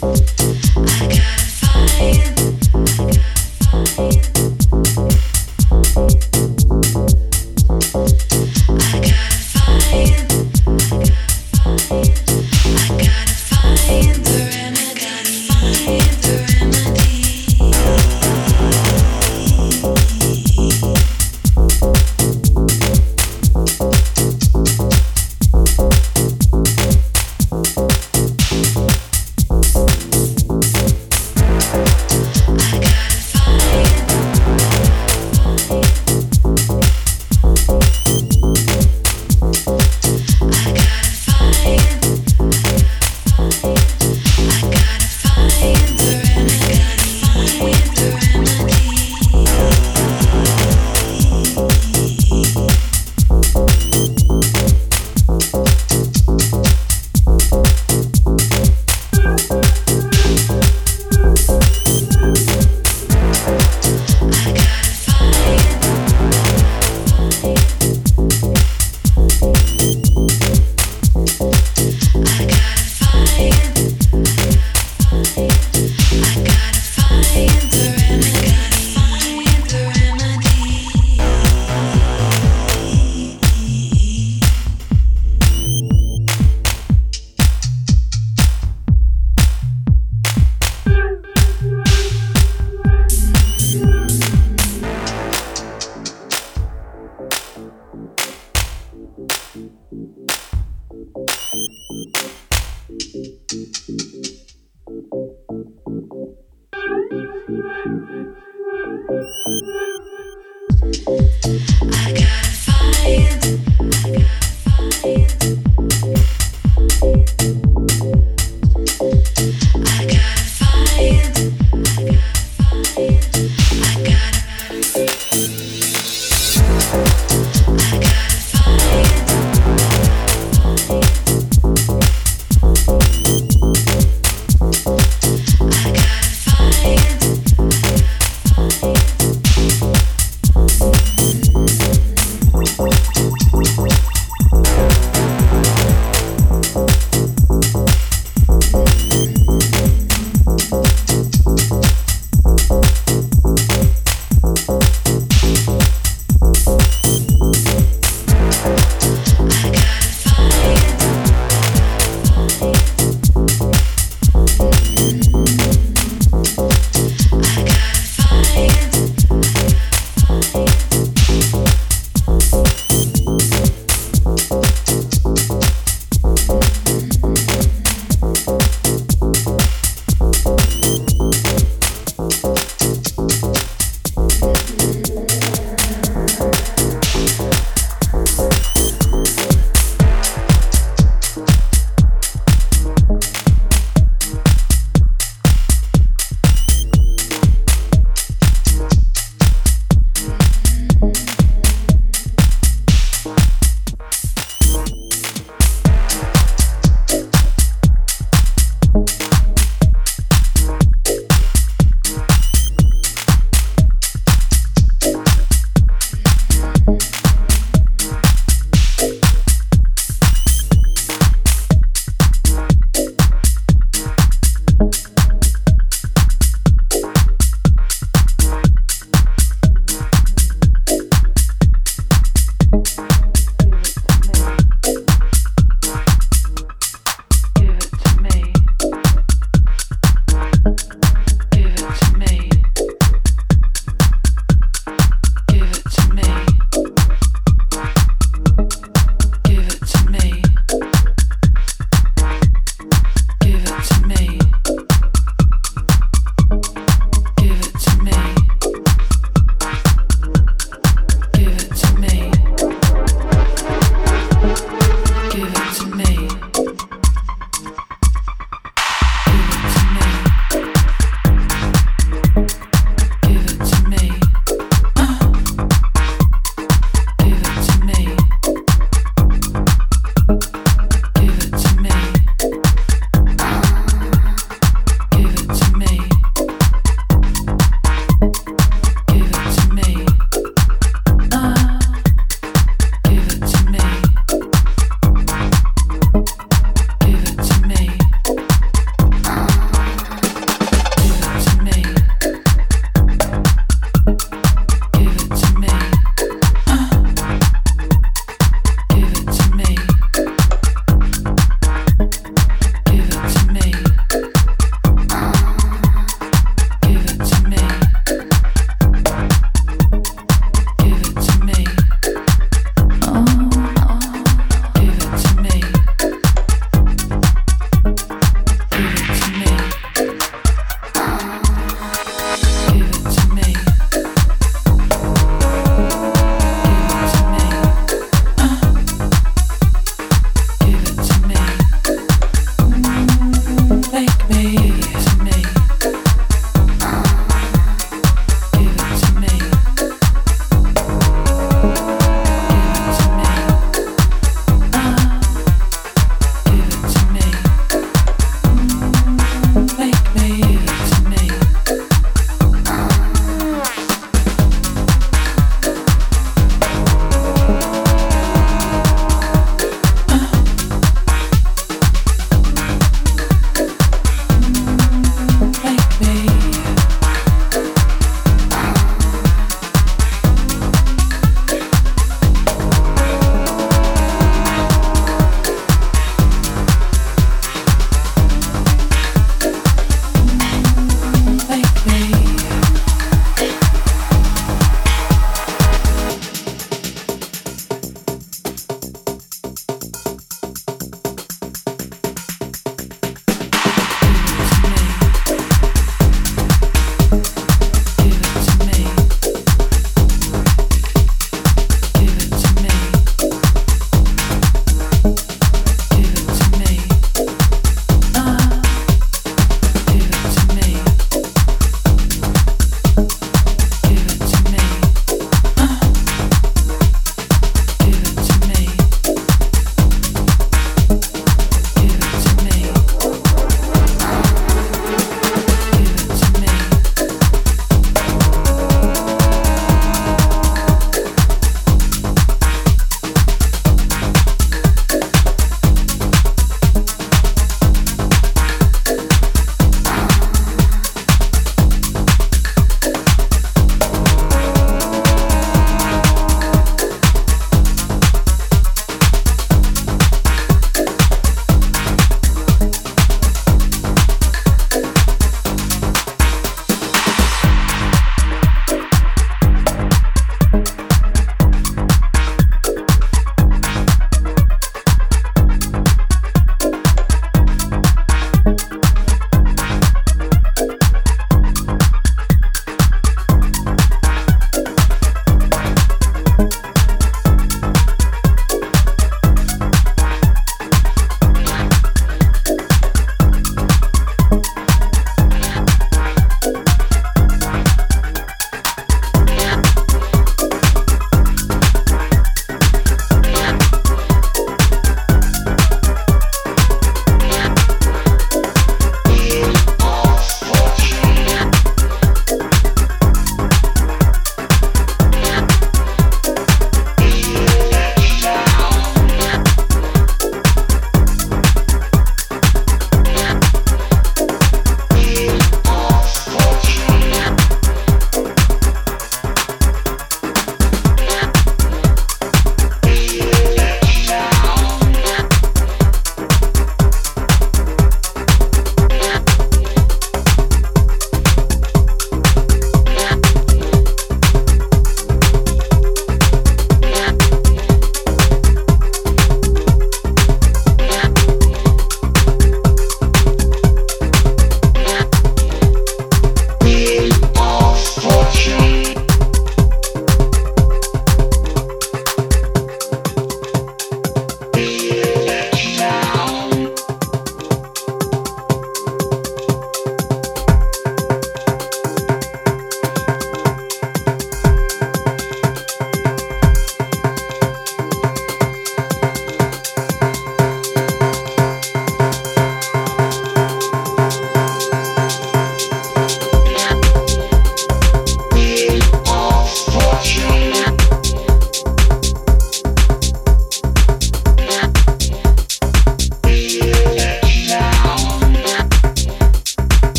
Thank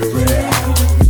Israel.